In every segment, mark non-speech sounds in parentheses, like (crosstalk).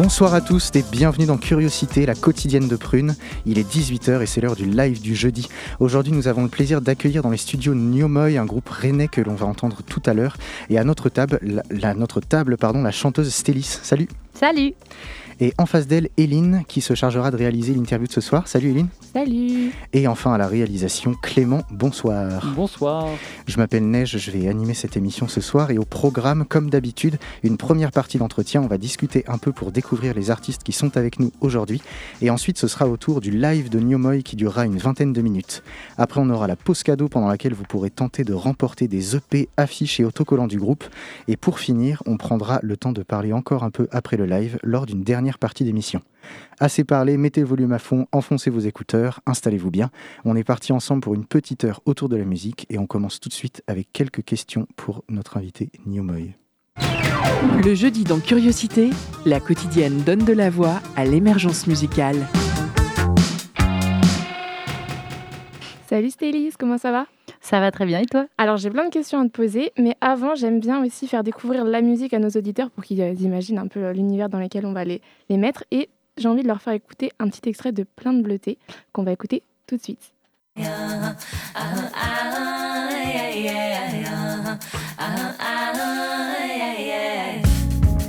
Bonsoir à tous et bienvenue dans Curiosité, la quotidienne de Prune. Il est 18h et c'est l'heure du live du jeudi. Aujourd'hui, nous avons le plaisir d'accueillir dans les studios Niomoy, un groupe rennais que l'on va entendre tout à l'heure. Et à notre table, la, notre table, pardon, la chanteuse Stélis. Salut Salut et en face d'elle, Eline, qui se chargera de réaliser l'interview de ce soir. Salut Eline. Salut. Et enfin à la réalisation, Clément, bonsoir. Bonsoir. Je m'appelle Neige, je vais animer cette émission ce soir et au programme, comme d'habitude, une première partie d'entretien. On va discuter un peu pour découvrir les artistes qui sont avec nous aujourd'hui. Et ensuite, ce sera au tour du live de Niomoy qui durera une vingtaine de minutes. Après, on aura la pause cadeau pendant laquelle vous pourrez tenter de remporter des EP, affiches et autocollants du groupe. Et pour finir, on prendra le temps de parler encore un peu après le live lors d'une dernière partie d'émission. Assez parlé, mettez le volume à fond, enfoncez vos écouteurs, installez-vous bien. On est parti ensemble pour une petite heure autour de la musique et on commence tout de suite avec quelques questions pour notre invité Niomoy. Le jeudi dans Curiosité, la quotidienne donne de la voix à l'émergence musicale. Salut Stélis, comment ça va? Ça va très bien et toi? Alors j'ai plein de questions à te poser, mais avant j'aime bien aussi faire découvrir la musique à nos auditeurs pour qu'ils euh, imaginent un peu euh, l'univers dans lequel on va les, les mettre. Et j'ai envie de leur faire écouter un petit extrait de Plein de bleuté qu'on va écouter tout de suite.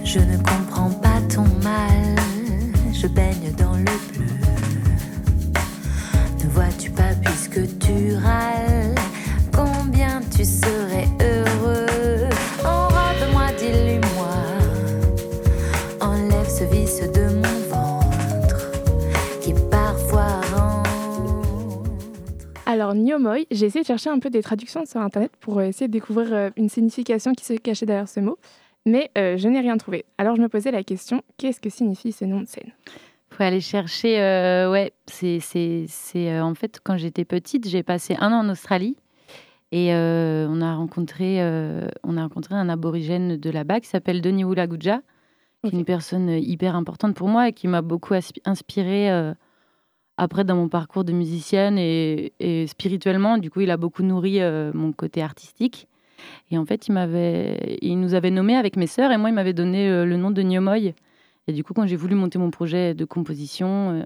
Je ne comprends pas ton mal, je baigne dans le vois-tu pas puisque tu râles? Niomoy, j'ai essayé de chercher un peu des traductions sur internet pour essayer de découvrir euh, une signification qui se cachait derrière ce mot, mais euh, je n'ai rien trouvé. Alors je me posais la question, qu'est-ce que signifie ce nom de scène? Faut aller chercher. Euh, ouais, c'est, c'est, c'est euh, en fait quand j'étais petite, j'ai passé un an en Australie et euh, on a rencontré, on a rencontré un aborigène de là-bas qui s'appelle Denis Wulaguja, qui est une personne hyper importante pour moi et qui m'a beaucoup inspirée après dans mon parcours de musicienne et, et, spirituellement. Du coup, il a beaucoup nourri mon côté artistique. Et en fait, il m'avait, il nous avait nommé avec mes sœurs et moi, il m'avait donné le nom de Nyomoy. Et du coup, quand j'ai voulu monter mon projet de composition, euh,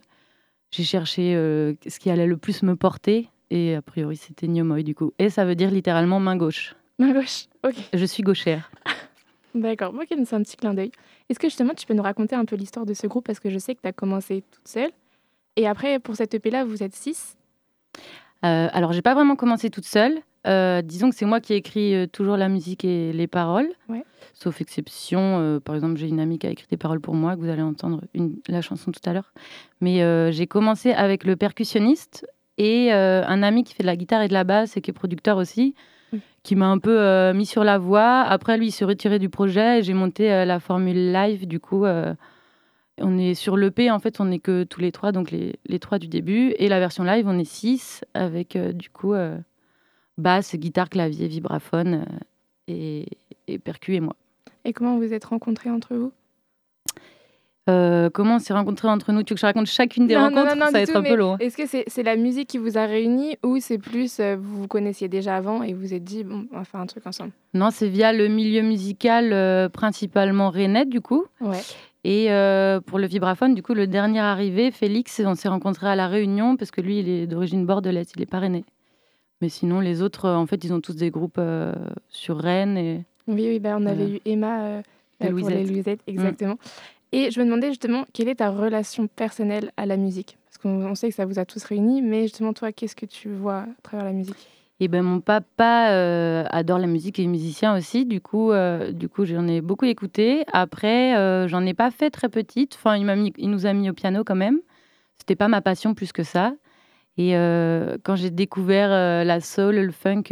j'ai cherché euh, ce qui allait le plus me porter. Et a priori, c'était Nyomoy, du coup. Et ça veut dire littéralement main gauche. Main gauche, ok. Je suis gauchère. (laughs) D'accord, ok, c'est un petit clin d'œil. Est-ce que justement, tu peux nous raconter un peu l'histoire de ce groupe? Parce que je sais que tu as commencé toute seule. Et après, pour cette EP-là, vous êtes six? Euh, Alors, j'ai pas vraiment commencé toute seule. Euh, disons que c'est moi qui ai écrit toujours la musique et les paroles. Ouais sauf exception. Euh, par exemple, j'ai une amie qui a écrit des paroles pour moi, que vous allez entendre une, la chanson tout à l'heure. Mais euh, j'ai commencé avec le percussionniste et euh, un ami qui fait de la guitare et de la basse et qui est producteur aussi, qui m'a un peu mis sur la voie. Après, lui, il s'est retiré du projet et j'ai monté la formule live. Du coup, on est sur l'EP, en fait, on n'est que tous les trois, donc les, les, trois du début. Et la version live, on est six avec, du coup, basse, guitare, clavier, vibraphone et, et percu et moi. Et comment vous êtes rencontrés entre vous? Euh, comment on s'est rencontrés entre nous? Tu veux que je raconte chacune des rencontres? Ça va être un peu long. Est-ce que c'est la musique qui vous a réunis ou c'est plus euh, vous vous connaissiez déjà avant et vous vous êtes dit bon, on va faire un truc ensemble? Non, c'est via le milieu musical euh, principalement rennais du coup. Ouais. Et pour le vibraphone, du coup, le dernier arrivé, Félix, on s'est rencontrés à La Réunion parce que lui, il est d'origine bordelaise, il est rennais. Mais sinon, les autres, en fait, ils ont tous des groupes sur Rennes et oui, oui bah, on avait eu Emma euh, euh pour les Louisettes, mm. exactement. Et je me demandais justement, quelle est ta relation personnelle à la musique? Parce qu'on sait que ça vous a tous réunis, mais justement, toi, qu'est-ce que tu vois à travers la musique? Eh ben, mon papa euh, adore la musique et est musicien aussi. Du coup, euh, du coup j'en ai beaucoup écouté. Après, j'en ai pas fait très petite. Enfin, il, mis, il nous a mis au piano quand même. C'était pas ma passion plus que ça. Et quand j'ai découvert la soul, le funk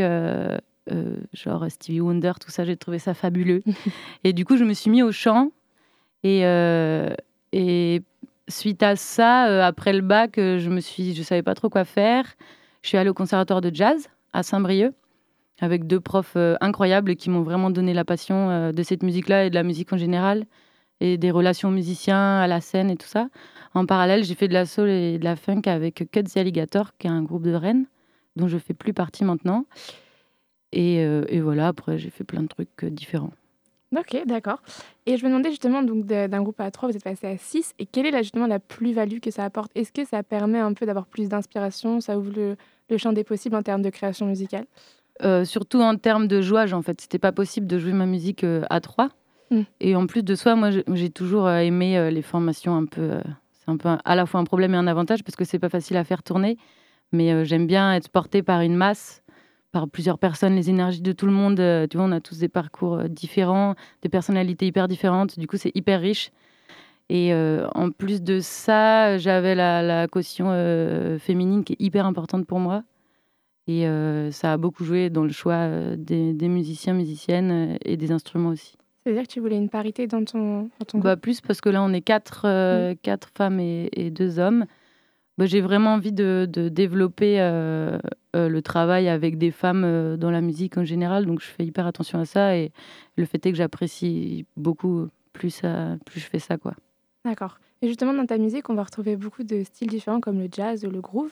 euh, genre Stevie Wonder, tout ça, j'ai trouvé ça fabuleux. (laughs) et du coup, je me suis mis au chant. Et, euh, et suite à ça, euh, après le bac, euh, je me suis, je savais pas trop quoi faire. Je suis allée au conservatoire de jazz à Saint-Brieuc avec deux profs euh, incroyables qui m'ont vraiment donné la passion euh, de cette musique-là et de la musique en général et des relations musiciens à la scène et tout ça. En parallèle, j'ai fait de la soul et de la funk avec Cut the Alligator, qui est un groupe de Rennes dont je fais plus partie maintenant. Et, euh, et voilà, après, j'ai fait plein de trucs différents. Ok, d'accord. Et je me demandais justement, donc d'un groupe à 3, vous êtes passé à 6. Et quelle est justement la plus-value que ça apporte? Est-ce que ça permet un peu d'avoir plus d'inspiration? Ça ouvre le, le champ des possibles en termes de création musicale Euh, surtout en termes de jouage, en fait. C'était pas possible de jouer ma musique euh, à trois. Mm. Et en plus de ça, moi, j'ai- toujours euh, aimé euh, les formations un peu. c'est un peu un- à la fois un problème et un avantage parce que c'est pas facile à faire tourner. Mais j'aime bien être portée par une masse, par plusieurs personnes, les énergies de tout le monde. tu vois, on a tous des parcours différents, des personnalités hyper différentes. Du coup, c'est hyper riche. Et euh, en plus de ça, j'avais la, la caution euh, féminine qui est hyper importante pour moi. Et euh, ça a beaucoup joué dans le choix des, des musiciens, musiciennes et des instruments aussi. C'est-à-dire que tu voulais une parité dans ton, dans ton Bah, plus parce que là, on est quatre, quatre femmes et, et deux hommes. Bah, J'ai vraiment envie de, de développer le travail avec des femmes dans la musique en général. Donc, je fais hyper attention à ça. Et le fait est que j'apprécie beaucoup plus, ça, plus je fais ça. quoi. D'accord. Et justement, dans ta musique, on va retrouver beaucoup de styles différents comme le jazz le groove.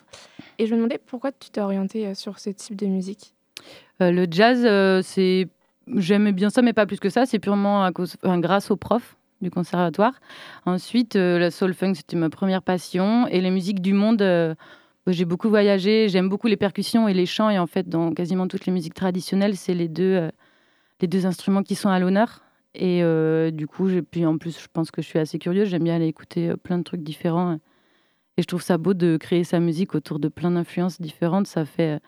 Et je me demandais pourquoi tu t'es orientée euh, sur ce type de musique? Euh, le jazz, euh, c'est j'aimais bien ça, mais pas plus que ça. C'est purement à cause, enfin, grâce aux profs du conservatoire. Ensuite, euh, la soul funk, c'était ma première passion. Et les musiques du monde, bah, j'ai beaucoup voyagé. J'aime beaucoup les percussions et les chants. Et en fait, dans quasiment toutes les musiques traditionnelles, c'est les deux, les deux instruments qui sont à l'honneur. Et euh, du coup, puis en plus, je pense que je suis assez curieuse. J'aime bien aller écouter euh, plein de trucs différents. Et je trouve ça beau de créer sa musique autour de plein d'influences différentes. Ça fait,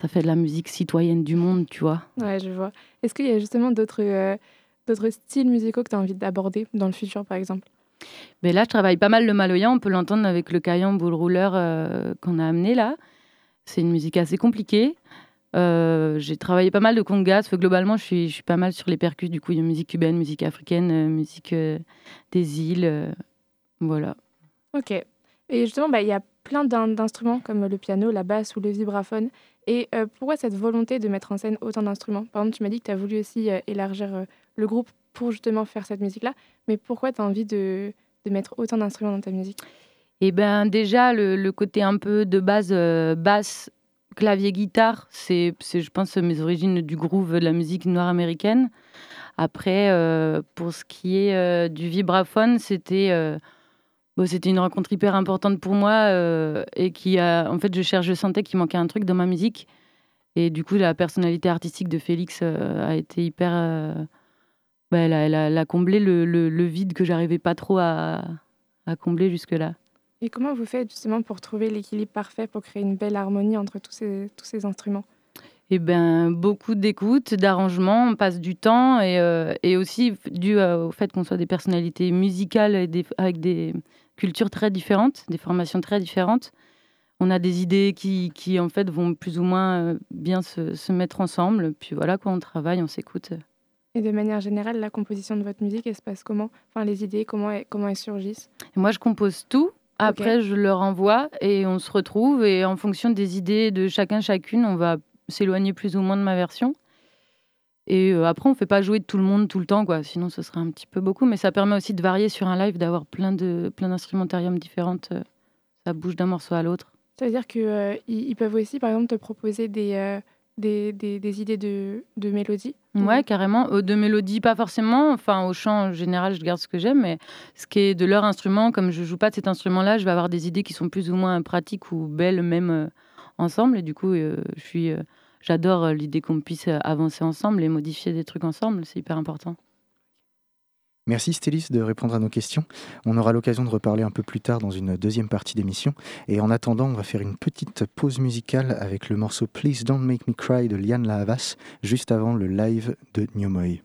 ça fait de la musique citoyenne du monde, tu vois. Ouais, je vois. Est-ce qu'il y a justement d'autres euh, d'autres styles musicaux que tu as envie d'aborder dans le futur, par exemple? Mais là, je travaille pas mal le maloya. On peut l'entendre avec le caillan boule rouleur euh, qu'on a amené là. C'est une musique assez compliquée. Euh, j'ai travaillé pas mal de congas. Globalement, je suis, je suis pas mal sur les percus. Du coup, il y a musique cubaine, musique africaine, euh, musique euh, des îles. euh, voilà. Ok. Et justement, bah, il y a plein d'in- d'instruments comme le piano, la basse ou le vibraphone. Et pourquoi cette volonté de mettre en scène autant d'instruments? Par exemple, tu m'as dit que tu as voulu aussi élargir le groupe pour justement faire cette musique-là. Mais pourquoi tu as envie de, de mettre autant d'instruments dans ta musique? Et ben déjà, le, le côté un peu de base, basse, clavier, guitare, c'est, je pense, mes origines du groove de la musique noire américaine. Après, euh, pour ce qui est euh, du vibraphone, c'était, euh, c'était une rencontre hyper importante pour moi et qui a, en fait, je cherche, je sentais qu'il manquait un truc dans ma musique. Et du coup, la personnalité artistique de Félix a été hyper. bah, elle, a, comblé le, vide que j'arrivais pas trop à, à combler jusque-là. Et comment vous faites justement pour trouver l'équilibre parfait pour créer une belle harmonie entre tous ces, tous ces instruments? Eh ben, beaucoup d'écoute, d'arrangement, on passe du temps et, euh, et aussi dû euh, au fait qu'on soit des personnalités musicales et des- avec des cultures très différentes, des formations très différentes. On a des idées qui, qui en fait vont plus ou moins euh, bien se, se mettre ensemble. Puis voilà, quoi, on travaille, on s'écoute. Et de manière générale, la composition de votre musique, elle se passe comment? Enfin, les idées, comment elles, comment elles surgissent? Et moi, je compose tout. Après, je leur envoie et on se retrouve. Et en fonction des idées de chacun, chacune, on va s'éloigner plus ou moins de ma version. Et euh, après, on fait pas jouer tout le monde tout le temps, quoi. Sinon, ce serait un petit peu beaucoup. Mais ça permet aussi de varier sur un live, d'avoir plein de plein d'instrumentariums différentes. Euh, Ça bouge d'un morceau à l'autre. Ça veut dire qu'ils ils peuvent aussi, par exemple, te proposer des, euh, des, des, des idées de, de mélodies Ouais, carrément. Euh, de mélodie, pas forcément. Enfin, au chant, en général, je garde ce que j'aime. Mais ce qui est de leur instrument, comme je joue pas de cet instrument-là, je vais avoir des idées qui sont plus ou moins pratiques ou belles, même euh, ensemble. Et du coup, euh, je suis, euh, j'adore l'idée qu'on puisse avancer ensemble et modifier des trucs ensemble. C'est hyper important. Merci Stélis de répondre à nos questions. On aura l'occasion de reparler un peu plus tard dans une deuxième partie d'émission. Et en attendant, on va faire une petite pause musicale avec le morceau Please Don't Make Me Cry de Liane Lahavas, juste avant le live de Newmoy.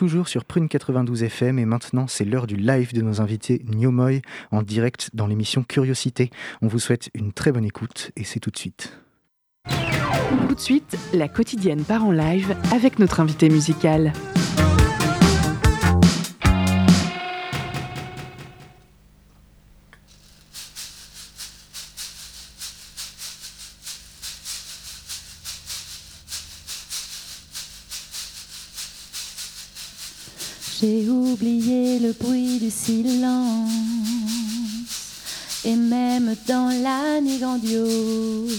Toujours sur Prune 92 FM et maintenant c'est l'heure du live de nos invités Nyomoy en direct dans l'émission Curiosité. On vous souhaite une très bonne écoute et c'est tout de suite. Tout de suite, la quotidienne part en live avec notre invité musical. J'ai oublié le bruit du silence et même dans la nuit grandiose,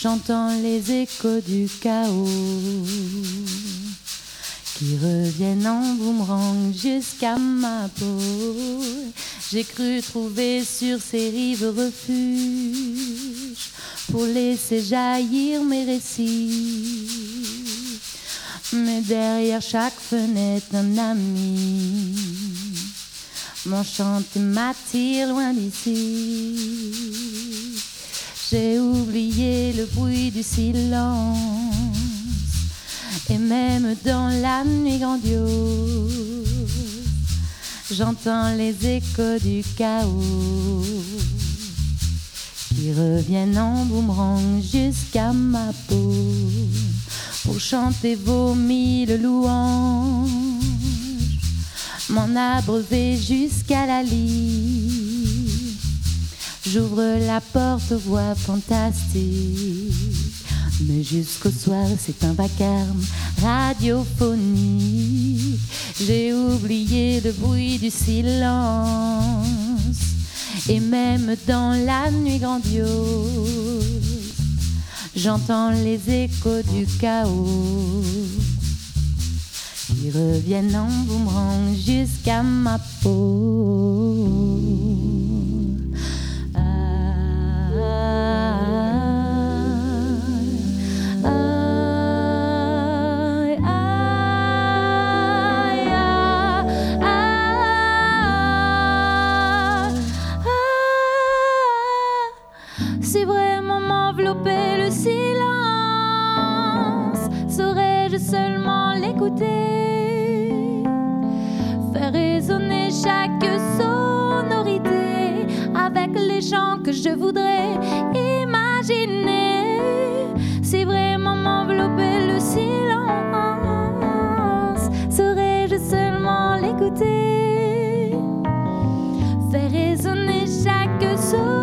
j'entends les échos du chaos qui reviennent en boomerang jusqu'à ma peau. J'ai cru trouver sur ces rives refuge pour laisser jaillir mes récits. Mais derrière chaque fenêtre, un ami m'enchante et m'attire loin d'ici. J'ai oublié le bruit du silence et même dans la nuit grandiose, j'entends les échos du chaos qui reviennent en boomerang jusqu'à ma peau pour chanter vos mille louanges, m'en abreuver jusqu'à la lit. J'ouvre la porte aux voix fantastiques, mais jusqu'au soir c'est un vacarme, radiophonique. J'ai oublié le bruit du silence. Et même dans la nuit grandiose, j'entends les échos du chaos qui reviennent en boomerang jusqu'à ma peau. Aïe, silence, saurais-je seulement l'écouter, faire résonner chaque sonorité avec les chants que je voudrais imaginer. Si vraiment m'enveloppait le silence, saurais-je seulement l'écouter, faire résonner chaque sonorité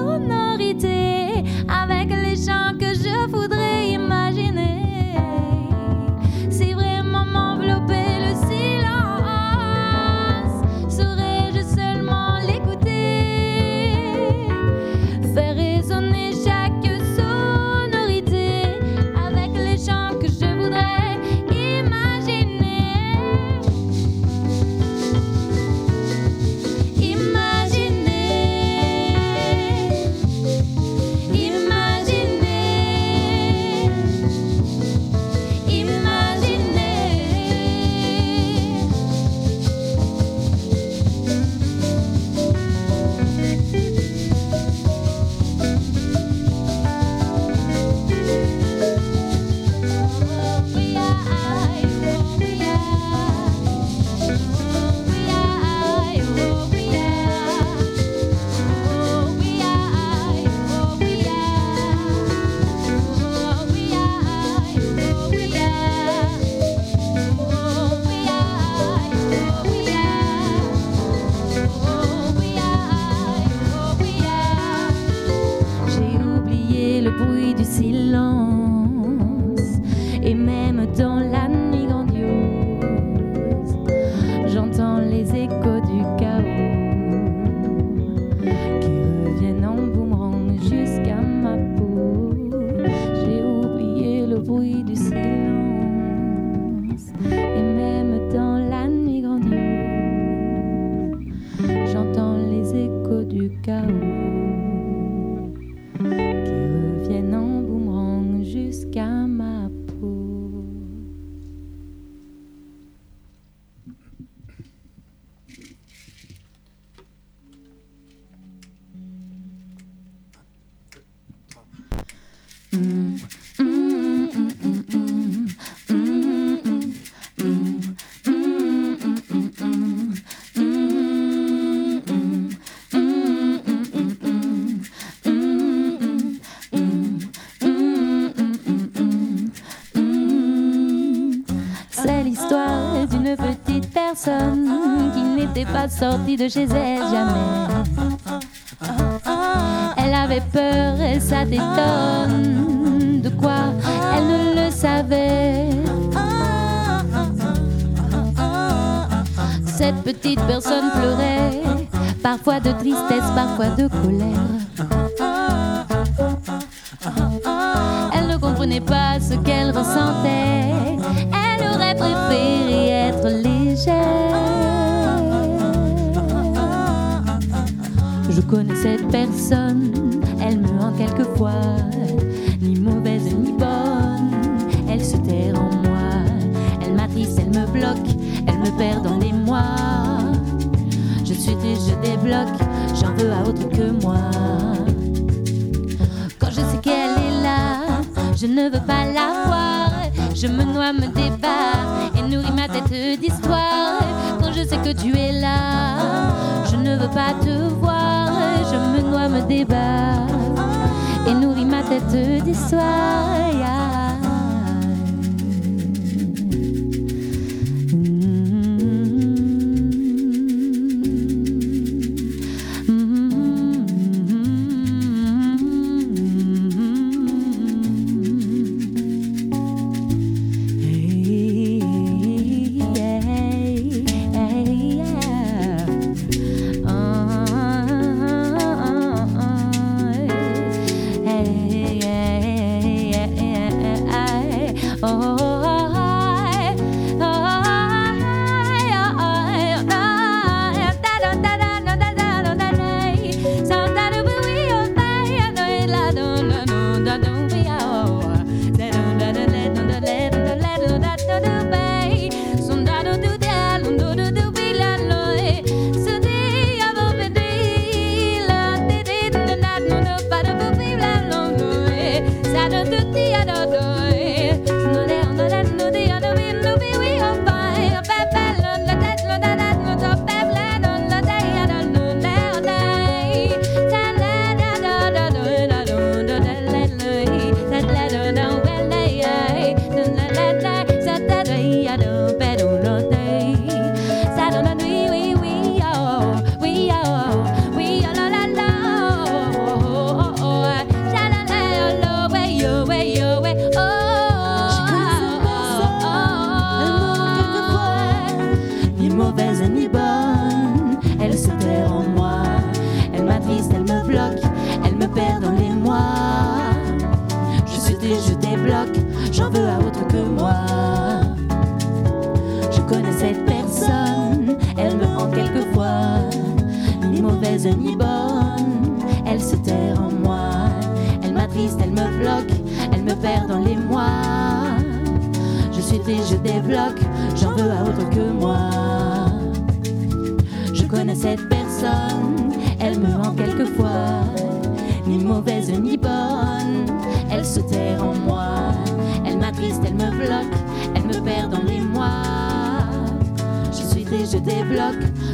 personne qui n'était pas sortie de chez elle jamais. Elle avait peur et ça t'étonne. De quoi elle ne le savait. Cette petite personne pleurait, parfois de tristesse, parfois de colère. Elle ne comprenait pas ce qu'elle ressentait. Elle aurait préféré être légère. Connais cette personne, elle me hante quelquefois, ni mauvaise ni bonne. Elle se terre en moi, elle m'attriste, elle me bloque, elle me perd dans les mois. Je suis triste, je débloque, j'en veux à autre que moi. Quand je sais qu'elle est là, je ne veux pas la voir. Je me noie, me débat et nourris ma tête d'histoire. Quand je sais que tu es là, je ne veux pas te. Je me débat et nourris ma tête d'histoire. Hey. 哦。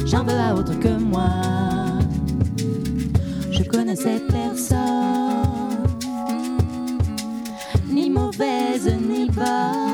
J'en veux à autre que moi. Je connais cette personne, ni mauvaise ni bonne.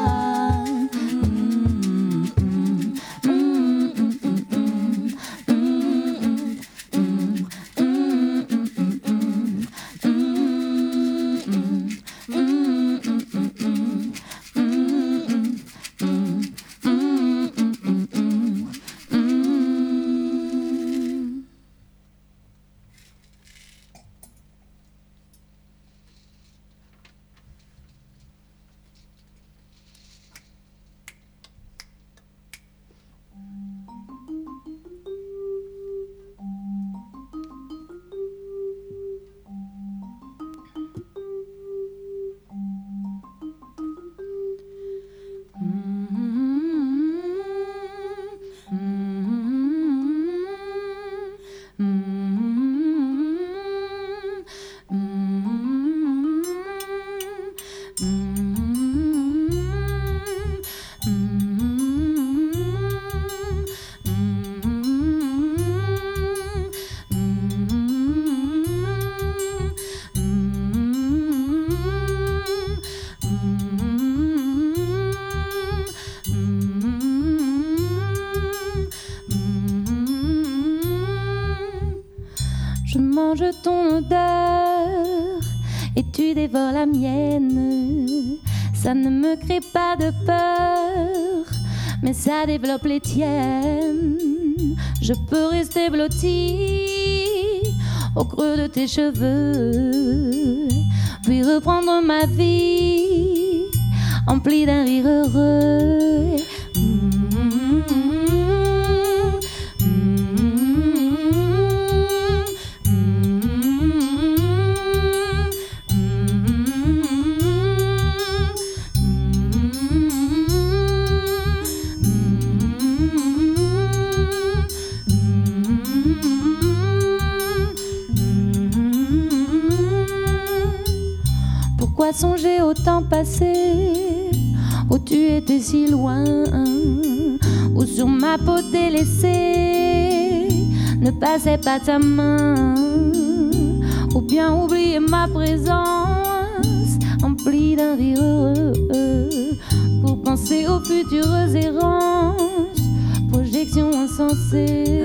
Développe les tiennes. Je peux rester blotti au creux de tes cheveux, puis reprendre ma vie emplie d'un rire heureux. Pourquoi songer au temps passé où tu étais si loin, où sur ma peau délaissée ne passait pas ta main, ou bien oublier ma présence emplie d'un rire pour penser aux futures errances, projections insensées.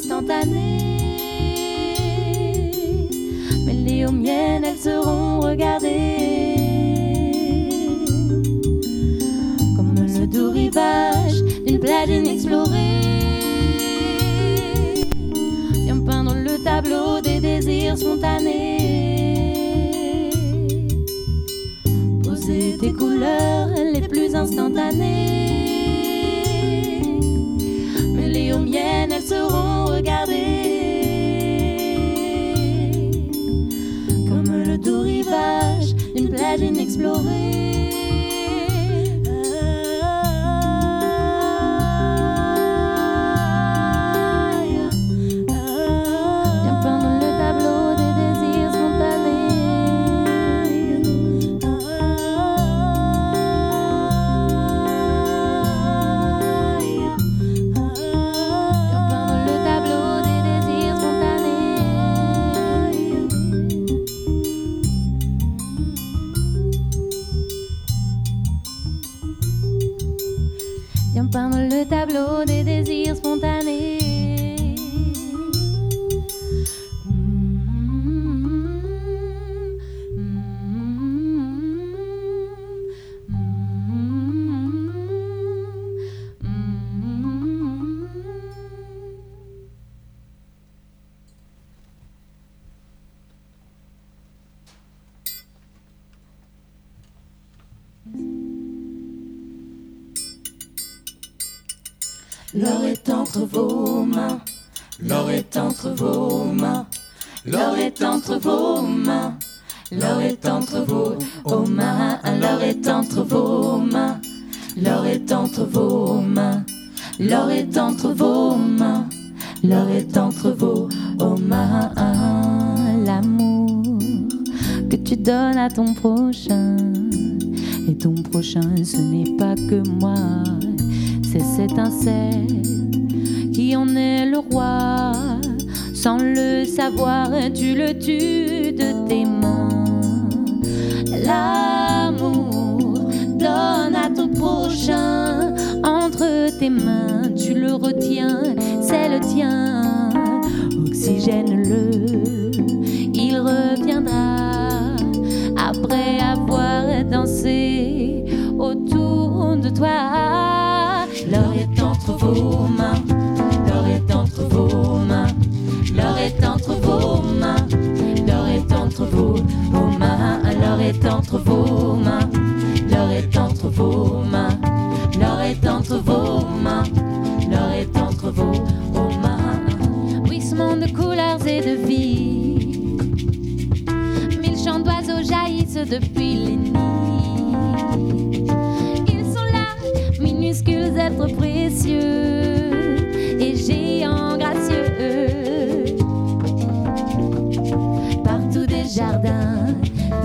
Les instantanées. Mêlées aux miennes, elles seront regardées. Comme le doux rivage d'une plage inexplorée. Viens peindre le tableau des désirs spontanés. Poser tes couleurs les plus instantanées. Seront regardées. L'or est entre vos mains. L'or est entre vos mains. L'or est entre vos mains. L'or est entre vos mains. L'or est entre vos mains. L'or est entre vos mains. L'or est entre vos mains. L'or est entre vos mains. L'amour que tu donnes à ton prochain. Et ton prochain, ce n'est pas que moi. C'est cette étincelle qui en est le roi? Sans le savoir, tu le tues de tes mains? L'amour donne à ton prochain entre tes mains, tu le retiens, c'est le tien. Oxygène-le, il reviendra après avoir dansé autour de toi. Vos mains, l'or est entre vos mains, l'or est entre vos mains, l'or est entre vos, mains, l'or est entre vos mains, l'or est entre vos mains, l'or est entre vos mains, l'or est entre vos, vos mains. Bruissement de couleurs et de vie, mille chants d'oiseaux jaillissent depuis les nids. Ils sont là, minuscules êtres précieux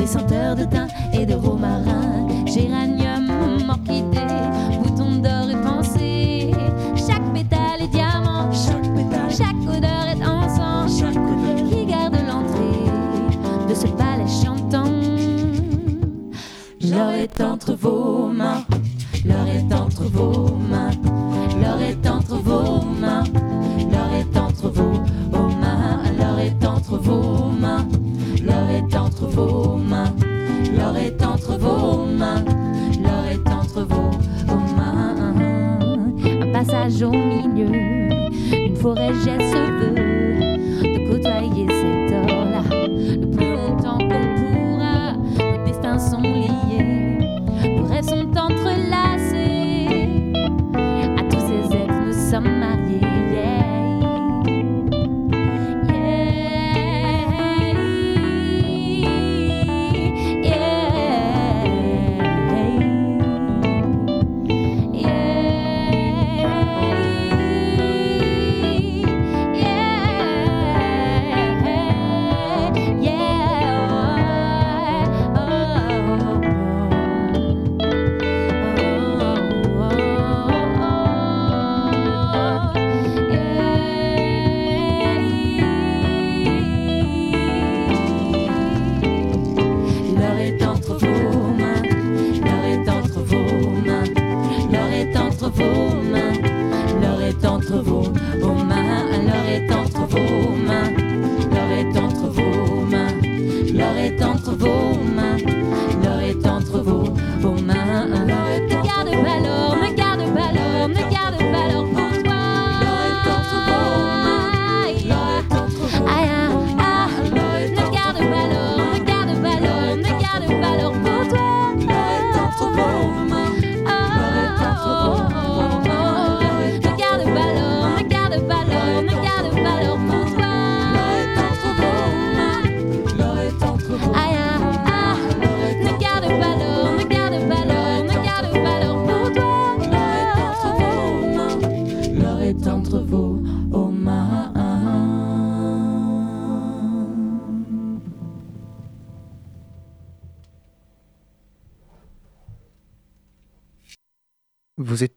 senteurs de thym et de romarin,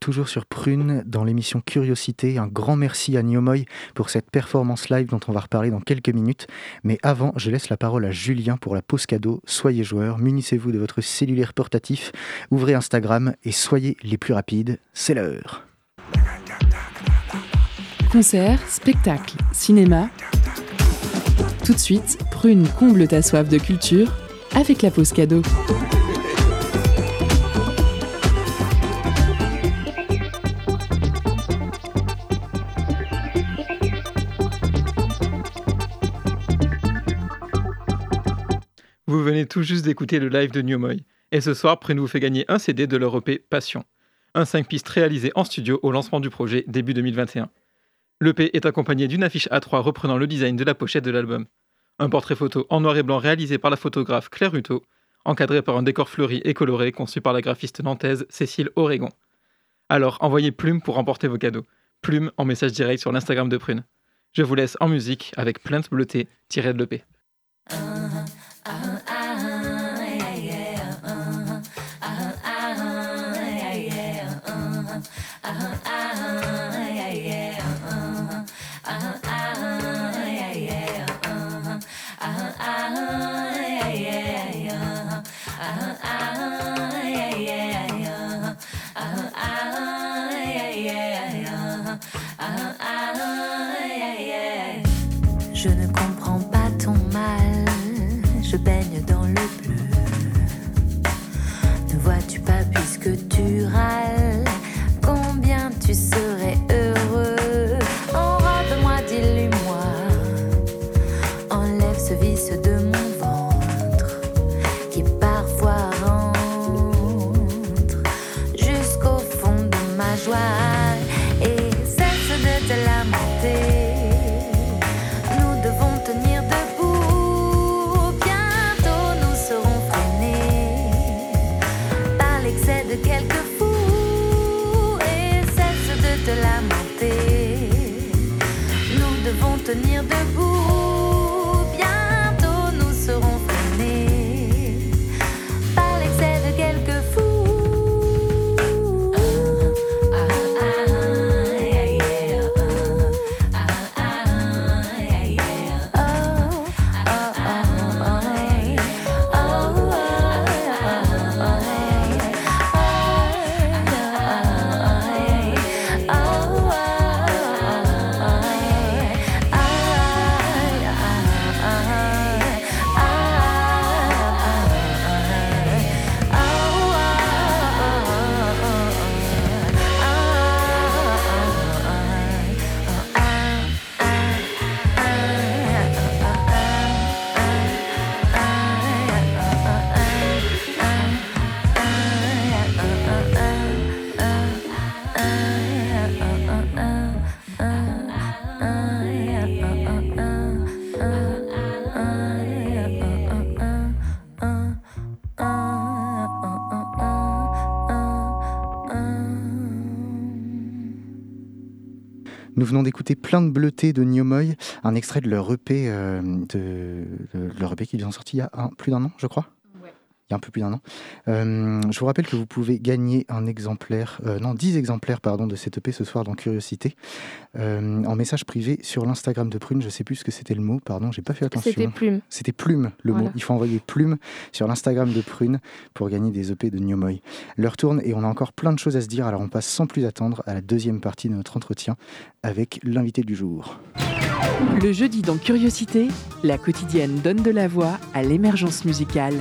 toujours sur Prune dans l'émission Curiosité. Un grand merci à Niomoy pour cette performance live dont on va reparler dans quelques minutes. Mais avant, je laisse la parole à Julien pour la pause cadeau. Soyez joueurs, munissez-vous de votre cellulaire portatif, ouvrez Instagram et soyez les plus rapides. C'est l'heure. Concert, spectacle, cinéma. Tout de suite, Prune comble ta soif de culture avec la pause cadeau. Vous venez tout juste d'écouter le live de New Moy. Et ce soir, Prune vous fait gagner un CD de leur EP Passion. Un 5 pistes réalisé en studio au lancement du projet début 2021. L'EP est accompagné d'une affiche A3 reprenant le design de la pochette de l'album. Un portrait photo en noir et blanc réalisé par la photographe Claire Hutto, encadré par un décor fleuri et coloré conçu par la graphiste nantaise Cécile Oregon. Alors envoyez Plume pour remporter vos cadeaux. Plume en message direct sur l'Instagram de Prune. Je vous laisse en musique avec Plainte bleutée tirée de l'EP. Nous venons d'écouter plein de bleutés de Niomoy, un extrait de leur EP, euh, de, leur EP qui vient sorti il y a plus d'un an, je crois. Il y a un peu plus d'un an. Euh, je vous rappelle que vous pouvez gagner un exemplaire, euh, non, 10 exemplaires pardon, de cette EP ce soir dans Curiosité, euh, en message privé sur l'Instagram de Prune. Je sais plus ce que c'était le mot, pardon, j'ai pas fait attention. C'était plume. C'était plume, le mot. Il faut envoyer plume sur l'Instagram de Prune pour gagner des EP de Niomoy. L'heure tourne et on a encore plein de choses à se dire, alors on passe sans plus attendre à la deuxième partie de notre entretien avec l'invité du jour. Le jeudi dans Curiosité, la quotidienne donne de la voix à l'émergence musicale.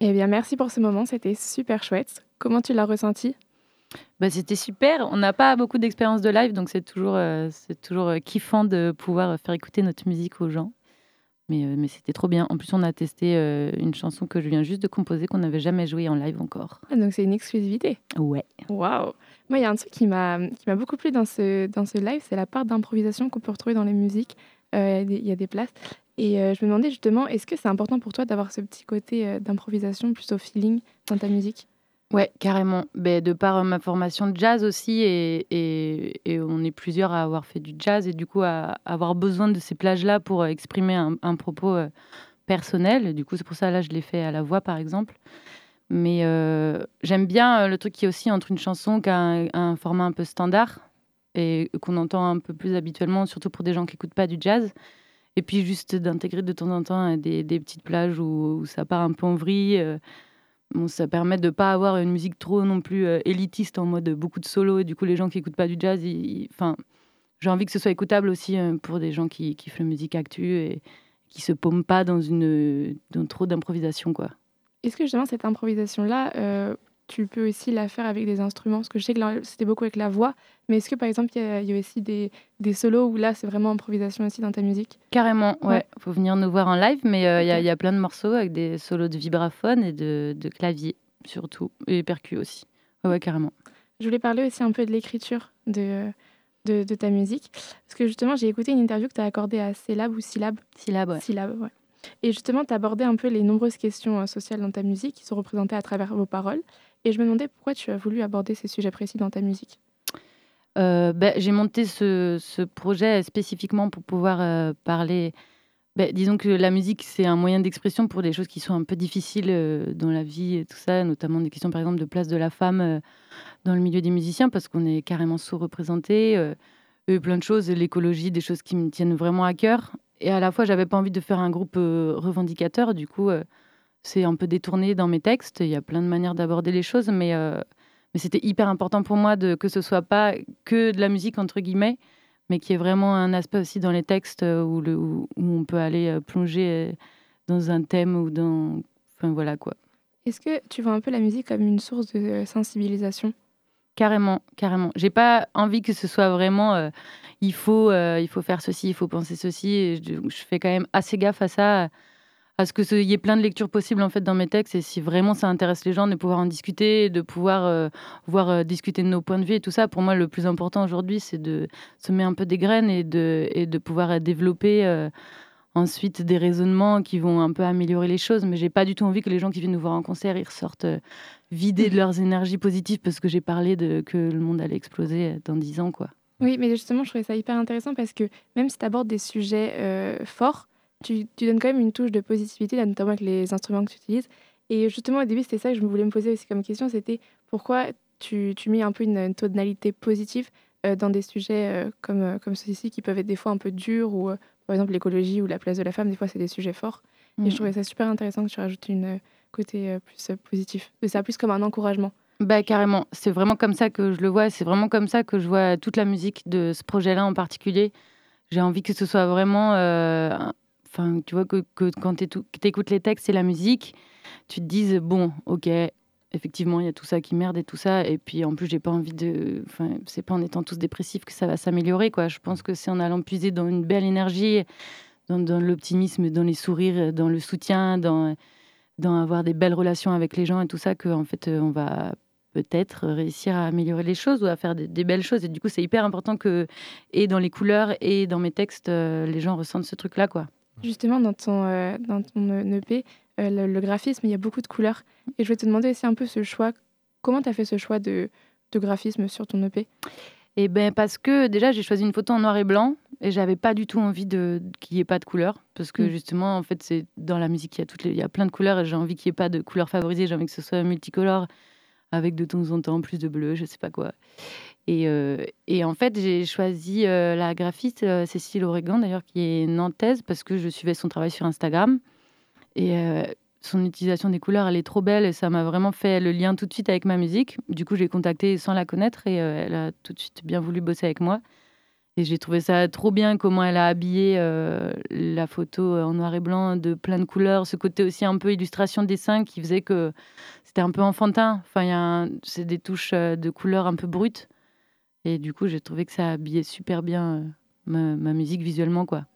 Eh bien, merci pour ce moment, c'était super chouette. Comment tu l'as ressenti? Bah, c'était super. On n'a pas beaucoup d'expérience de live, donc c'est toujours, euh, c'est toujours euh, kiffant de pouvoir faire écouter notre musique aux gens. Mais, euh, mais c'était trop bien. En plus, on a testé euh, une chanson que je viens juste de composer qu'on n'avait jamais jouée en live encore. Ah, Donc, c'est une exclusivité? Ouais. Waouh Moi, il y a un truc qui m'a qui m'a beaucoup plu dans ce, dans ce live, c'est la part d'improvisation qu'on peut retrouver dans les musiques. Il y a des places. Et euh, je me demandais justement, est-ce que c'est important pour toi d'avoir ce petit côté euh, d'improvisation, plutôt feeling dans ta musique? Ouais, carrément. Ben, de par euh, ma formation de jazz aussi, et, et, on est plusieurs à avoir fait du jazz, et du coup à avoir besoin de ces plages-là pour exprimer un, propos personnel. Du coup, c'est pour ça, là, je l'ai fait à la voix, par exemple. Mais j'aime bien le truc qui est aussi entre une chanson qui a un format un peu standard, et qu'on entend un peu plus habituellement, surtout pour des gens qui n'écoutent pas du jazz. Et puis juste d'intégrer de temps en temps euh, des, petites plages où, ça part un peu en vrille. euh, ça permet de pas avoir une musique trop non plus euh, élitiste en mode beaucoup de solos. Et du coup, les gens qui écoutent pas du jazz, enfin, j'ai envie que ce soit écoutable aussi pour des gens qui kiffent la musique actu et qui se paument pas dans une dans trop d'improvisation, quoi. Est-ce que justement cette improvisation-là, tu peux aussi la faire avec des instruments Parce que je sais que c'était beaucoup avec la voix, mais est-ce que par exemple, il y, y a aussi des, des solos où là, c'est vraiment improvisation aussi dans ta musique? Carrément, ouais. Ouais. Faut venir nous voir en live, mais euh, il y, a- Ok. il y a plein de morceaux avec des solos de vibraphone et de, de clavier, surtout, et percus aussi. Ouais, ouais, carrément. Je voulais parler aussi un peu de l'écriture de, de, de ta musique. Parce que justement, j'ai écouté une interview que tu as accordée à Syllab ou Syllab. Syllabe, ouais. Syllab, ouais. Et justement, tu abordé un peu les nombreuses questions euh, sociales dans ta musique qui sont représentées à travers vos paroles. Et je me demandais pourquoi tu as voulu aborder ces sujets précis dans ta musique. Euh, ben, j'ai monté ce, ce projet spécifiquement pour pouvoir euh, parler. ben, disons que la musique, c'est un moyen d'expression pour des choses qui sont un peu difficiles euh, dans la vie et tout ça, notamment des questions, par exemple, de place de la femme euh, dans le milieu des musiciens, parce qu'on est carrément sous-représenté. plein de choses, l'écologie, des choses qui me tiennent vraiment à cœur. Et à la fois, j'avais pas envie de faire un groupe revendicateur, du coup, c'est un peu détourné dans mes textes. Il y a plein de manières d'aborder les choses, mais, euh, mais c'était hyper important pour moi de, que ce soit pas que de la musique, entre guillemets, mais qu'il y ait vraiment un aspect aussi dans les textes euh, où, le, où, où on peut aller euh, plonger dans un thème ou dans. Enfin, voilà quoi. Est-ce que tu vois un peu la musique comme une source de sensibilisation? Carrément, carrément. J'ai pas envie que ce soit vraiment euh, il faut euh, il faut faire ceci, il faut penser ceci. Et je, je fais quand même assez gaffe à ça, à ce que ce- il y ait plein de lectures possibles en fait dans mes textes. Et si vraiment ça intéresse les gens, de pouvoir en discuter, de pouvoir euh, voir euh, discuter de nos points de vue et tout ça. Pour moi, le plus important aujourd'hui, c'est de semer un peu des graines et de et de pouvoir développer. euh, Ensuite, des raisonnements qui vont un peu améliorer les choses, mais j'ai pas du tout envie que les gens qui viennent nous voir en concert, ils ressortent vidés de leurs énergies positives parce que j'ai parlé de que le monde allait exploser dans 10 ans, quoi. Oui, mais justement, je trouvais ça hyper intéressant parce que même si tu abordes des sujets forts, tu, tu donnes quand même une touche de positivité, là, notamment avec les instruments que tu utilises. Et justement, au début, c'était ça que je voulais me poser aussi comme question, c'était pourquoi tu, tu mets un peu une, une tonalité positive euh, dans des sujets euh, comme, euh, comme ceux-ci qui peuvent être des fois un peu durs ou, euh, par exemple, l'écologie ou la place de la femme, des fois, c'est des sujets forts. Mm. Et je trouvais ça super intéressant que tu rajoutes une côté plus positif. De ça plus comme un encouragement. Bah carrément, c'est vraiment comme ça que je le vois, c'est vraiment comme ça que je vois toute la musique de ce projet-là en particulier. J'ai envie que ce soit vraiment, enfin, tu vois, que, quand tu écoutes les textes et la musique, tu te dises, bon, ok, effectivement, il y a tout ça qui merde et tout ça, et puis en plus, j'ai pas envie de, enfin, c'est pas en étant tous dépressifs que ça va s'améliorer, quoi. Je pense que c'est en allant puiser dans une belle énergie, dans, l'optimisme, dans les sourires, dans le soutien, dans, avoir des belles relations avec les gens et tout ça, que en fait, on va peut-être réussir à améliorer les choses ou à faire des, des belles choses. Et du coup, c'est hyper important que, et dans les couleurs et dans mes textes, euh, les gens ressentent ce truc-là, quoi. Justement, dans ton, euh, dans ton euh, EP, euh, le, le graphisme, il y a beaucoup de couleurs. Et je voulais te demander aussi un peu ce choix. Comment tu as fait ce choix de, de graphisme sur ton E EP Et ben parce que déjà, j'ai choisi une photo en noir et blanc et j'avais pas du tout envie de qu'il y ait pas de couleurs parce que Mm. justement, en fait, c'est dans la musique, il y a toutes les, il y a plein de couleurs et j'ai envie qu'il y ait pas de couleurs favorisées. J'ai envie que ce soit multicolore avec de temps en temps plus de bleu, je sais pas quoi. Et, euh, et en fait, j'ai choisi euh, la graphiste euh, Cécile Oregan, d'ailleurs, qui est nantaise, parce que je suivais son travail sur Instagram. Et son utilisation des couleurs, elle est trop belle et ça m'a vraiment fait le lien tout de suite avec ma musique. Du coup, j'ai contacté sans la connaître et elle a tout de suite bien voulu bosser avec moi. Et j'ai trouvé ça trop bien comment elle a habillé euh, la photo en noir et blanc de plein de couleurs, ce côté aussi un peu illustration dessin qui faisait que c'était un peu enfantin. Enfin, c'est des touches euh, de couleurs un peu brutes. Et du coup, j'ai trouvé que ça habillait super bien euh, ma, ma musique visuellement, quoi.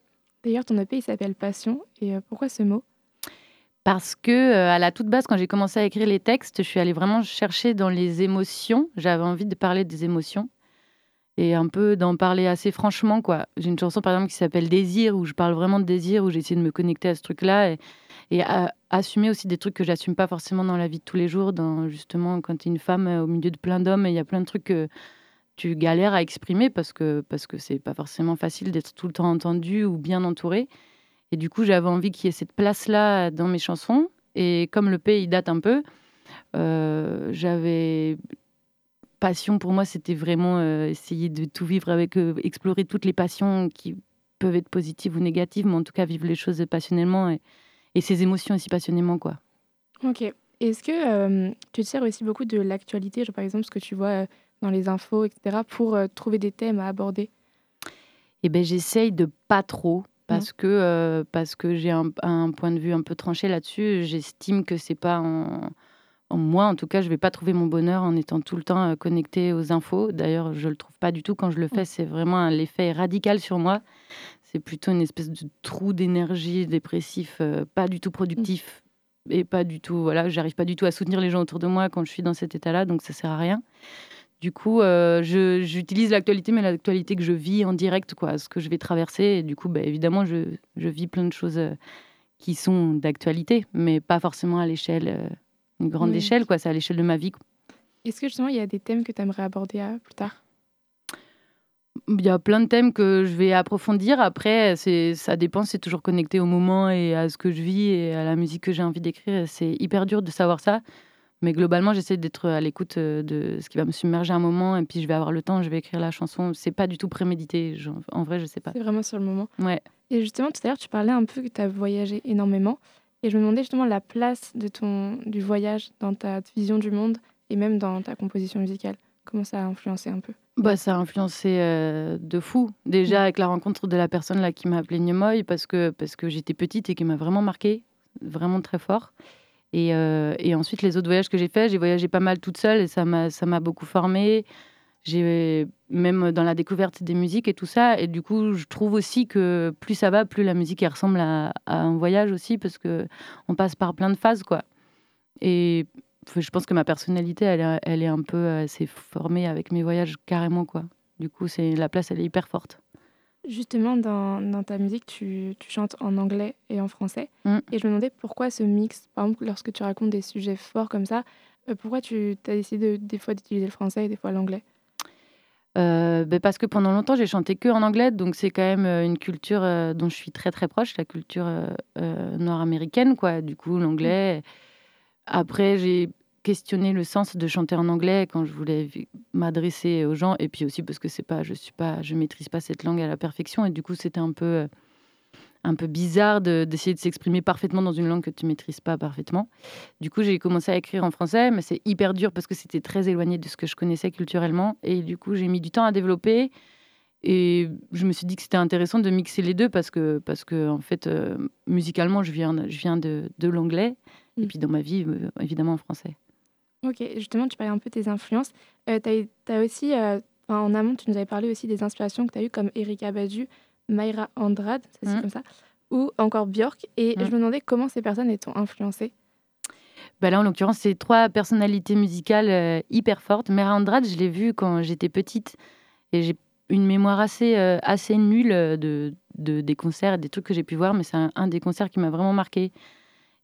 D'ailleurs, ton EP, il s'appelle Passion. Et euh, pourquoi ce mot? Parce que euh, à la toute base, quand j'ai commencé à écrire les textes, je suis allée vraiment chercher dans les émotions. J'avais envie de parler des émotions et un peu d'en parler assez franchement, quoi. J'ai une chanson par exemple qui s'appelle Désir où je parle vraiment de désir, où j'ai essayé de me connecter à ce truc-là et, à, assumer aussi des trucs que j'assume pas forcément dans la vie de tous les jours. Dans justement quand tu es une femme euh, au milieu de plein d'hommes, il y a plein de trucs que tu galères à exprimer parce que parce que c'est pas forcément facile d'être tout le temps entendu ou bien entouré. Et du coup, j'avais envie qu'il y ait cette place-là dans mes chansons. Et comme le pays date un peu, euh, j'avais passion pour moi, c'était vraiment euh, essayer de tout vivre avec, euh, explorer toutes les passions qui peuvent être positives ou négatives, mais en tout cas vivre les choses passionnellement et, et ses émotions aussi passionnément, quoi. Ok. Est-ce que euh, tu te sers aussi beaucoup de l'actualité, par exemple ce que tu vois euh, dans les infos, etc., pour trouver des thèmes à aborder? Eh ben, j'essaye de pas trop parce que euh, parce que j'ai un, un point de vue un peu tranché là-dessus. J'estime que c'est pas en, moi, en tout cas, je vais pas trouver mon bonheur en étant tout le temps euh, connecté aux infos. D'ailleurs, je le trouve pas du tout quand je le fais. C'est vraiment un l'effet radical sur moi. C'est plutôt une espèce de trou d'énergie dépressif, euh, pas du tout productif et pas du tout. Voilà, j'arrive pas du tout à soutenir les gens autour de moi quand je suis dans cet état-là, donc ça sert à rien. Du coup, euh, j'utilise l'actualité, mais l'actualité que je vis en direct, quoi, ce que je vais traverser. Et du coup, bah, évidemment, je, je vis plein de choses qui sont d'actualité, mais pas forcément à l'échelle, euh, une grande Oui. échelle, quoi. C'est à l'échelle de ma vie. Est-ce que justement, il y a des thèmes que tu aimerais aborder euh, plus tard? Il y a plein de thèmes que je vais approfondir. Après, c'est, ça dépend, c'est toujours connecté au moment et à ce que je vis et à la musique que j'ai envie d'écrire. C'est hyper dur de savoir ça. Mais globalement, j'essaie d'être à l'écoute euh, de ce qui va me submerger un moment et puis je vais avoir le temps, je vais écrire la chanson. C'est pas du tout prémédité. En vrai, je sais pas. C'est vraiment sur le moment. Ouais. Et justement, tout à l'heure, tu parlais un peu que tu as voyagé énormément. Et je me demandais justement la place de ton, du voyage dans ta vision du monde et même dans ta composition musicale. Comment ça a influencé un peu? Bah, ça a influencé euh, de fou. Déjà avec la rencontre de la personne là qui m'a appelée Nyemoy parce que, parce que j'étais petite et qui m'a vraiment marqué, vraiment très fort. Et, euh, et ensuite, les autres voyages que j'ai faits, j'ai voyagé pas mal toute seule et ça m'a ça m'a beaucoup formée. J'ai même dans la découverte des musiques et tout ça. Et du coup, je trouve aussi que plus ça va, plus la musique elle ressemble à, à un voyage aussi parce que on passe par plein de phases, quoi. Et je pense que ma personnalité, elle est, elle est un peu assez formée avec mes voyages carrément, quoi. Du coup, c'est la place, elle est hyper forte. Justement, dans, dans ta musique, tu, tu chantes en anglais et en français. Mm. Et je me demandais pourquoi ce mix, par exemple, lorsque tu racontes des sujets forts comme ça, euh, pourquoi tu as décidé de- des fois d'utiliser le français et des fois l'anglais? Euh, ben parce que pendant longtemps, j'ai chanté que en anglais, donc c'est quand même euh, une culture euh, dont je suis très très proche, la culture euh, euh, nord-américaine, quoi. Du coup, l'anglais. Après, j'ai questionné le sens de chanter en anglais quand je voulais m'adresser aux gens, et puis aussi parce que c'est pas, je suis pas, je maîtrise pas cette langue à la perfection, et du coup, c'était un peu, un peu bizarre de- d'essayer de s'exprimer parfaitement dans une langue que tu maîtrises pas parfaitement. Du coup, j'ai commencé à écrire en français, mais c'est hyper dur parce que c'était très éloigné de ce que je connaissais culturellement. Et du coup, j'ai mis du temps à développer. Et je me suis dit que c'était intéressant de mixer les deux parce que, parce que en fait, euh, musicalement, je viens, je viens de, de l'anglais. Et Mm. puis dans ma vie, euh, évidemment, en français. Ok, justement, tu parlais un peu de tes influences. Euh, tu as, aussi, euh, enfin, en amont, tu nous avais parlé aussi des inspirations que tu as eues comme Erika Badu, Mayra Andrade, ça, c'est Mm. comme ça, ou encore Björk. Et Mm. je me demandais comment ces personnes t'ont influencé. Bah là, en l'occurrence, c'est trois personnalités musicales euh, hyper fortes. Mera Andrade, je l'ai vue quand j'étais petite et j'ai une mémoire assez, euh, assez nulle euh, de, de- des concerts et des trucs que j'ai pu voir, mais c'est un, un des concerts qui m'a vraiment marqué.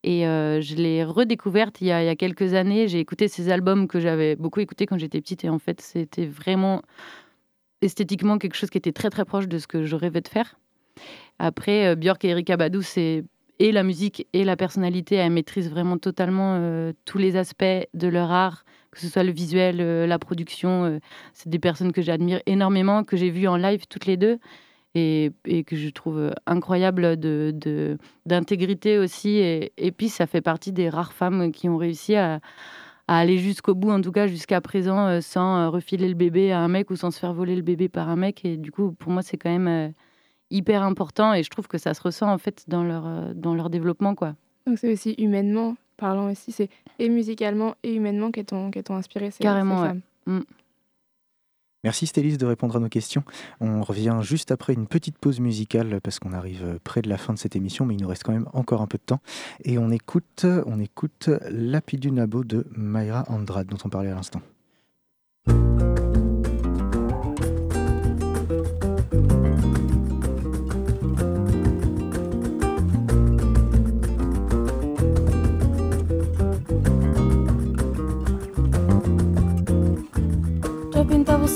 Et euh, je l'ai redécouverte il y, a, il y a quelques années. J'ai écouté ses albums que j'avais beaucoup écoutés quand j'étais petite et en fait, c'était vraiment esthétiquement quelque chose qui était très très proche de ce que je rêvais de faire. Après, euh, Björk et Erika Badu, c'est et la musique et la personnalité, elles maîtrisent vraiment totalement euh, tous les aspects de leur art, que ce soit le visuel, euh, la production. c'est des personnes que j'admire énormément, que j'ai vues en live toutes les deux et, que je trouve incroyable de, de- d'intégrité aussi. Et, et puis, ça fait partie des rares femmes qui ont réussi à, à aller jusqu'au bout, en tout cas jusqu'à présent, euh, sans euh, refiler le bébé à un mec ou sans se faire voler le bébé par un mec. Et du coup, pour moi, c'est quand même euh, hyper important et je trouve que ça se ressent en fait dans leur, dans leur développement. quoi. Donc c'est aussi humainement parlant aussi, c'est et musicalement et humainement qu'elles t'ont t'ont inspiré ces, Carrément, ces ouais. femmes. Merci Stélis de répondre à nos questions. On revient juste après une petite pause musicale parce qu'on arrive près de la fin de cette émission, mais il nous reste quand même encore un peu de temps. Et on écoute, on écoute Lapidunabo de Mayra Andrade dont on parlait à l'instant.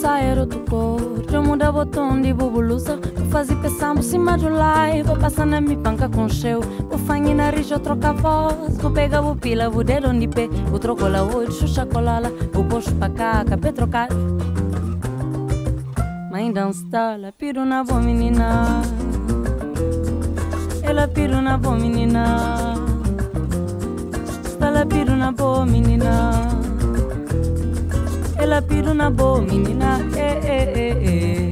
Pintava o saia outra cor Eu mudava o tom de bubulusa. Eu fazia pensar por cima do live. Vou passar na minha panca com cheu. Vou fangue na rija, eu troco a voz. Vou pegar o pila, vou dedo onde pé. Vou troco lá hoje, xuxa colala. Vou posto pra cá, acabei trocar. Mãe dança, ela piro na boa menina. Ela piro na boa menina. Ela piro na boa menina ela piro na boa menina, eh, eh, eh, eh.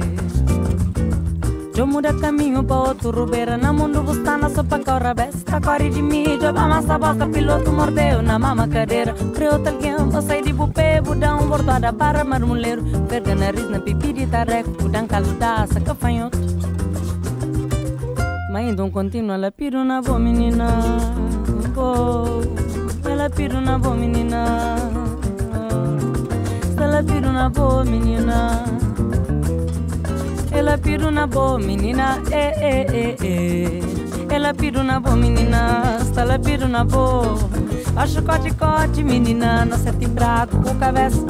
Jo muda caminho pra outro rubeira Na mundo bustana só pra corra besta Corre de mim, jo massa bosta Piloto mordeu na mama cadeira. Creu alguém, eu saí de bupê Budão, bordoada para marmoleiro. Verga nariz na pipi de tareco Budão caludaça, cafanhoto. Mas um continua Ela piro na boa menina oh, Ela piro na boa menina Ela piro na boa menina ela piro na boa menina, eh, eh, eh, eh. Ela piro na boa menina, ela piro na boa. Acho cote cote menina, na sete braco, com cabeça.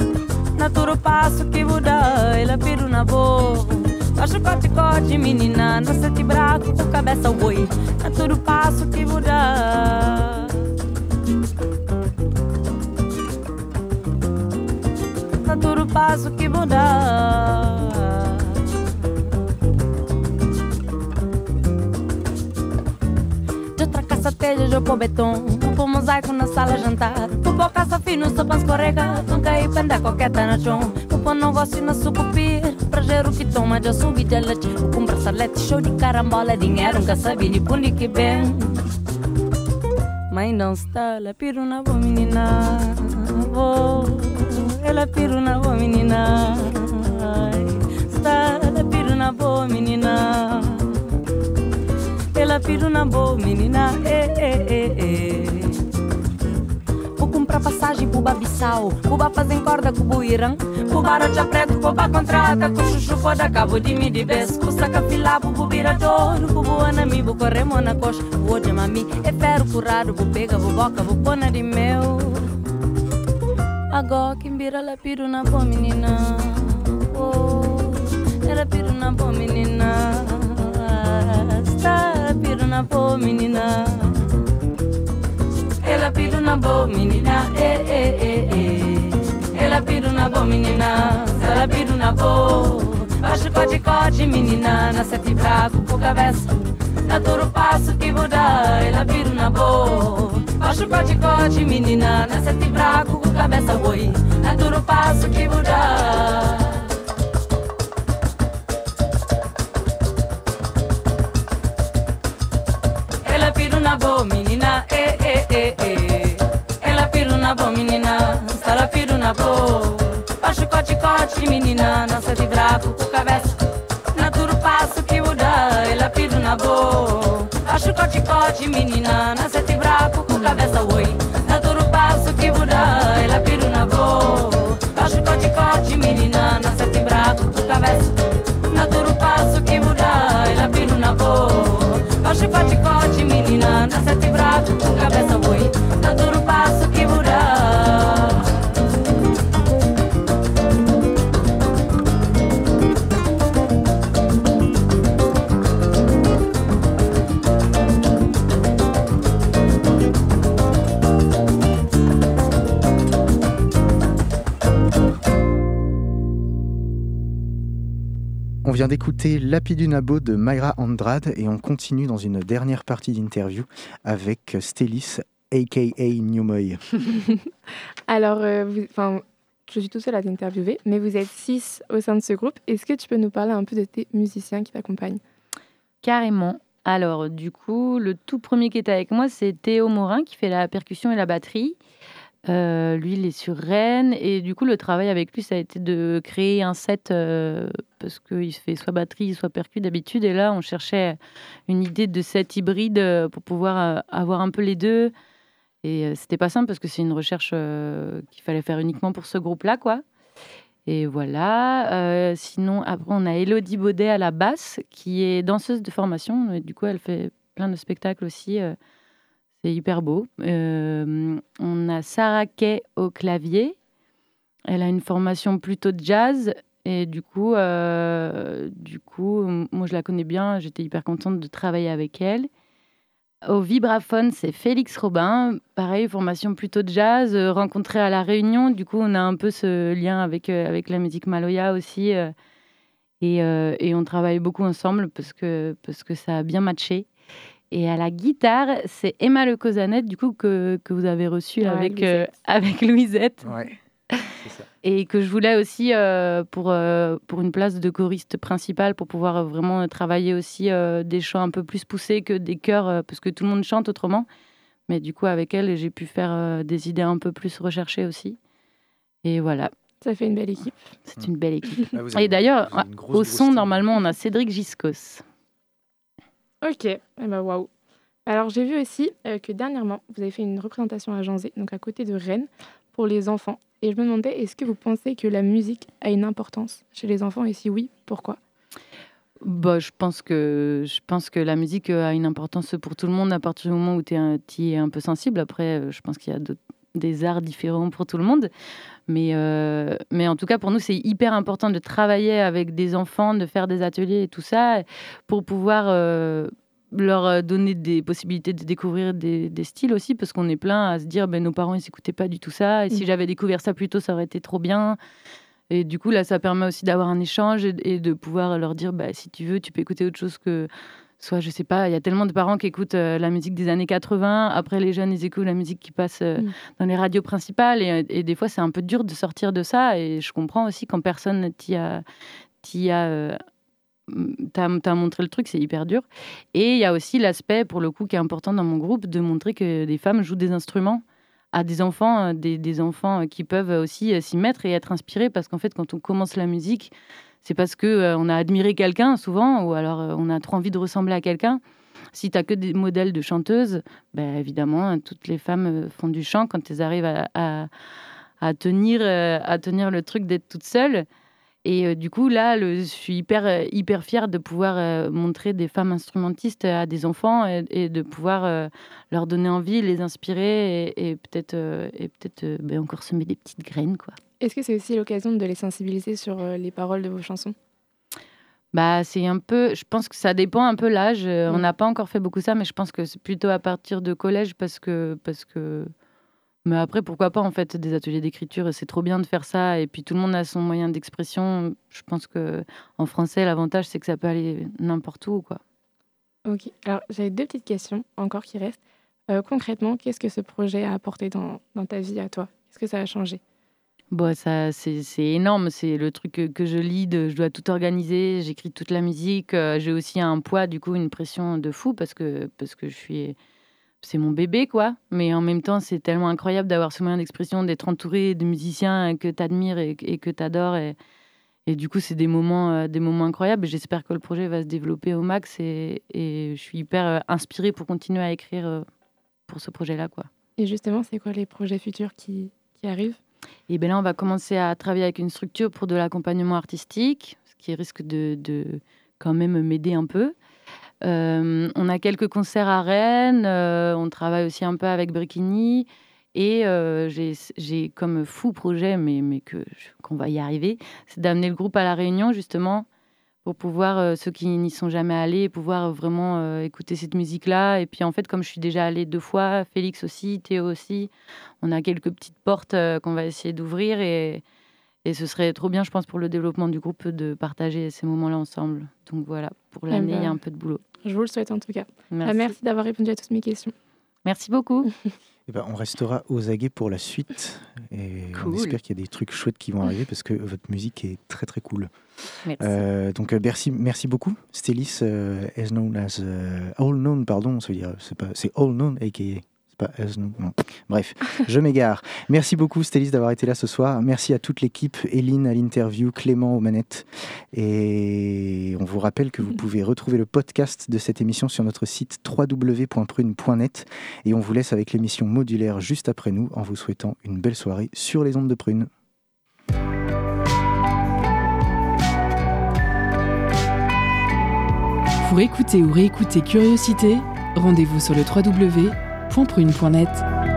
Naturo passo que muda, ela piro na boa. Acho cote cote menina, na sete braco, com cabeça, oi. Naturo passo que muda. Naturo passo que muda. caça telha, eu pôr betom Pôr mosaico na sala jantar. Pôr caça fino, sopa escorrega Nunca ir penda coqueta na chão. Pôr negócio na sucupir Pra o que toma, já subi de leite. Com bracelete, show de carambola Dinheiro, nunca sabe de pundi que bem Mas não está, ela piro na boa menina oh, Ela piro na boa menina Está, ela piro na boa menina ela piro na boa menina, eh, eh, eh, eh. Vou comprar passagem pro Babissal, Cuba fazem corda com o Buirã. Cuba já preto, Cuba contrata, com chuchu foda cabo de mi de bes. Cusaca filabo, bubirador, bubu anami, bu corremo na coxa. Bu de mami, é ferro curado, bu pega, bu boca, bu pona de meu. Agora quem vira, ela piro na boa menina. Oh, ela piro na boa menina. Está piro na boa menina. Ela piro na boa menina, eh, eh, eh, eh. Ela piro na boa menina, ela piro na boa. Baixo cote menina, na sete bravo com cabeça. Na duro passo que muda, ela piro na boa. Ao o de menina, na sete braco, com cabeça boi, na duro passo que mudar. Ela é piru na boa, menina, e, e, e, e. Ela é piru na boa, menina, ela piru na boa. Ao o de menina, na sete braco, com cabeça passo que muda, ela pido na boa. Acho cote-cote, menina, na sete braco cabeça o oi. Tá Adoro o passo que murai, la piruna vou. Baixo corte, corte, menina, nasce timbrado, tu cabeça. Tá Adoro o passo que murai, la piruna vou. Baixo corte, corte, menina, nasce timbrado, tu cabeça, oi. Vient d'écouter Lapidunabo de Mayra Andrade et on continue dans une dernière partie d'interview avec Stélis, aka Newmoy. (laughs) Alors, euh, vous- je suis tout seul à t'interviewer, mais vous êtes six au sein de ce groupe. Est-ce que tu peux nous parler un peu de tes musiciens qui t'accompagnent? Carrément. Alors, du coup, le tout premier qui était avec moi, c'est Théo Morin qui fait la percussion et la batterie. Euh, lui, il est sur Rennes. Et du coup, le travail avec lui, ça a été de créer un set euh, parce qu'il fait soit batterie, soit percu d'habitude. Et là, on cherchait une idée de set hybride euh, pour pouvoir avoir un peu les deux. Et c'était pas simple parce que c'est une recherche qu'il fallait faire uniquement pour ce groupe-là, quoi. Et voilà. Sinon, après, on a Elodie Baudet à la basse, qui est danseuse de formation. Et du coup, elle fait plein de spectacles aussi. C'est hyper beau. Euh, on a Sarah Kay au clavier. Elle a une formation plutôt de jazz. Et du coup, euh, du coup, moi, je la connais bien. J'étais hyper contente de travailler avec elle. Au vibraphone, c'est Félix Robin. Pareil, formation plutôt de jazz, euh, rencontré à La Réunion. Du coup, on a un peu ce lien avec, avec la musique Maloya aussi. et, et on travaille beaucoup ensemble parce que, parce que ça a bien matché. Et à la guitare, c'est Emma Le Cosanet, du coup, que, que vous avez reçu Ouais, avec, euh, Louisette. avec Louisette. Ouais, ça. (laughs) Et que je voulais aussi euh, pour, euh, pour une place de choriste principale, pour pouvoir euh, vraiment travailler aussi euh, des chants un peu plus poussés que des chœurs, euh, parce que tout le monde chante autrement. Mais du coup, avec elle, j'ai pu faire euh, des idées un peu plus recherchées aussi. Et voilà, Ça fait une belle équipe. c'est une belle équipe. Ah, Et d'ailleurs, au son, normalement, on a Cédric Giscos. Ok, eh ben waouh. Alors j'ai vu aussi euh, que dernièrement, vous avez fait une représentation à Janzé, donc à côté de Rennes, pour les enfants. Et je me demandais, est-ce que vous pensez que la musique a une importance chez les enfants? Et si oui, pourquoi? Bah, je, pense que, je pense que la musique euh, a une importance pour tout le monde à partir du moment où tu es, un peu sensible. Après, euh, je pense qu'il y a d'autres- des arts différents pour tout le monde. Mais, euh, mais en tout cas, pour nous, c'est hyper important de travailler avec des enfants, de faire des ateliers et tout ça, pour pouvoir euh, leur euh, donner des possibilités de découvrir des, des styles aussi, parce qu'on est plein à se dire, ben, nos parents, ils n'écoutaient pas du tout ça, et si Mm. j'avais découvert ça plus tôt, ça aurait été trop bien. Et du coup, là, ça permet aussi d'avoir un échange et, et de pouvoir leur dire, bah, si tu veux, tu peux écouter autre chose que... Soit, je sais pas, il y a tellement de parents qui écoutent euh, la musique des années 80. Après, les jeunes, ils écoutent la musique qui passe euh, Mm. dans les radios principales. Et, et des fois, c'est un peu dur de sortir de ça. Et je comprends aussi quand personne t'y a, t'y a, euh, t'a, t'a montré le truc, c'est hyper dur. Et il y a aussi l'aspect, pour le coup, qui est important dans mon groupe, de montrer que des femmes jouent des instruments à des enfants, euh, des, des enfants euh, qui peuvent aussi euh, s'y mettre et être inspirés. Parce qu'en fait, quand on commence la musique, c'est parce que euh, on a admiré quelqu'un souvent, ou alors euh, on a trop envie de ressembler à quelqu'un. Si tu as que des modèles de chanteuses, ben, évidemment, euh, toutes les femmes euh, font du chant quand elles arrivent à, tenir, à tenir le truc d'être toutes seules. Et du coup, là, je suis hyper, hyper fière de pouvoir montrer des femmes instrumentistes à des enfants et, de pouvoir leur donner envie, les inspirer et, peut-être et peut-être ben, encore semer des petites graines, quoi. Est-ce que c'est aussi l'occasion de les sensibiliser sur euh, les paroles de vos chansons? Bah, c'est un peu. Je pense que ça dépend un peu l'âge. Euh, On Mm. n'a pas encore fait beaucoup ça, mais je pense que c'est plutôt à partir de collège parce que parce que. Mais après, pourquoi pas en fait des ateliers d'écriture C'est trop bien de faire ça et puis tout le monde a son moyen d'expression. Je pense que en français, l'avantage c'est que ça peut aller n'importe où, quoi. Ok, alors j'avais deux petites questions encore qui restent. Euh, concrètement, qu'est-ce que ce projet a apporté dans, dans ta vie à toi? Qu'est-ce que ça a changé? Bon, ça, c'est c'est énorme. C'est le truc que, je lead. Je dois tout organiser. J'écris toute la musique. euh, J'ai aussi un poids, du coup, une pression de fou parce que, parce que je suis. C'est mon bébé, quoi. Mais en même temps, c'est tellement incroyable d'avoir ce moyen d'expression, d'être entouré de musiciens que tu admires et, que tu adores. Et, et du coup, c'est des moments, euh, des moments incroyables. J'espère que le projet va se développer au max. Et, et je suis hyper euh, inspirée pour continuer à écrire pour ce projet-là, quoi. Et justement, c'est quoi les projets futurs qui, qui arrivent? Et bien là, on va commencer à travailler avec une structure pour de l'accompagnement artistique, ce qui risque de, quand même m'aider un peu. Euh, on a quelques concerts à Rennes, euh, on travaille aussi un peu avec Brikini. Et euh, j'ai comme fou projet, mais, mais qu'on va y arriver, c'est d'amener le groupe à La Réunion, justement, pour pouvoir, euh, ceux qui n'y sont jamais allés, pouvoir vraiment euh, écouter cette musique-là. Et puis, en fait, comme je suis déjà allée deux fois, Félix aussi, Théo aussi, on a quelques petites portes euh, qu'on va essayer d'ouvrir. Et, et ce serait trop bien, je pense, pour le développement du groupe de partager ces moments-là ensemble. Donc voilà, pour Eh l'année, il y ben, a un peu de boulot. Je vous le souhaite en tout cas. Ah, Merci, merci d'avoir répondu à toutes mes questions. Merci beaucoup. (laughs) Eh ben, on restera aux aguets pour la suite et on espère qu'il y a des trucs chouettes qui vont arriver parce que votre musique est très très cool. Merci. Euh, donc euh, merci, merci beaucoup. Stélis, euh, as known as euh, all known, pardon, ça veut dire c'est pas c'est all known aka. Non. Bref, je m'égare. Merci beaucoup Stélis d'avoir été là ce soir. Merci à toute l'équipe, Eline à l'interview, Clément aux manettes. Et on vous rappelle que vous pouvez retrouver le podcast de cette émission sur notre site www.prune.net. Et on vous laisse avec l'émission modulaire juste après nous en vous souhaitant une belle soirée sur les ondes de Prune. Pour écouter ou réécouter Curiosité, rendez-vous sur le www.prune.net.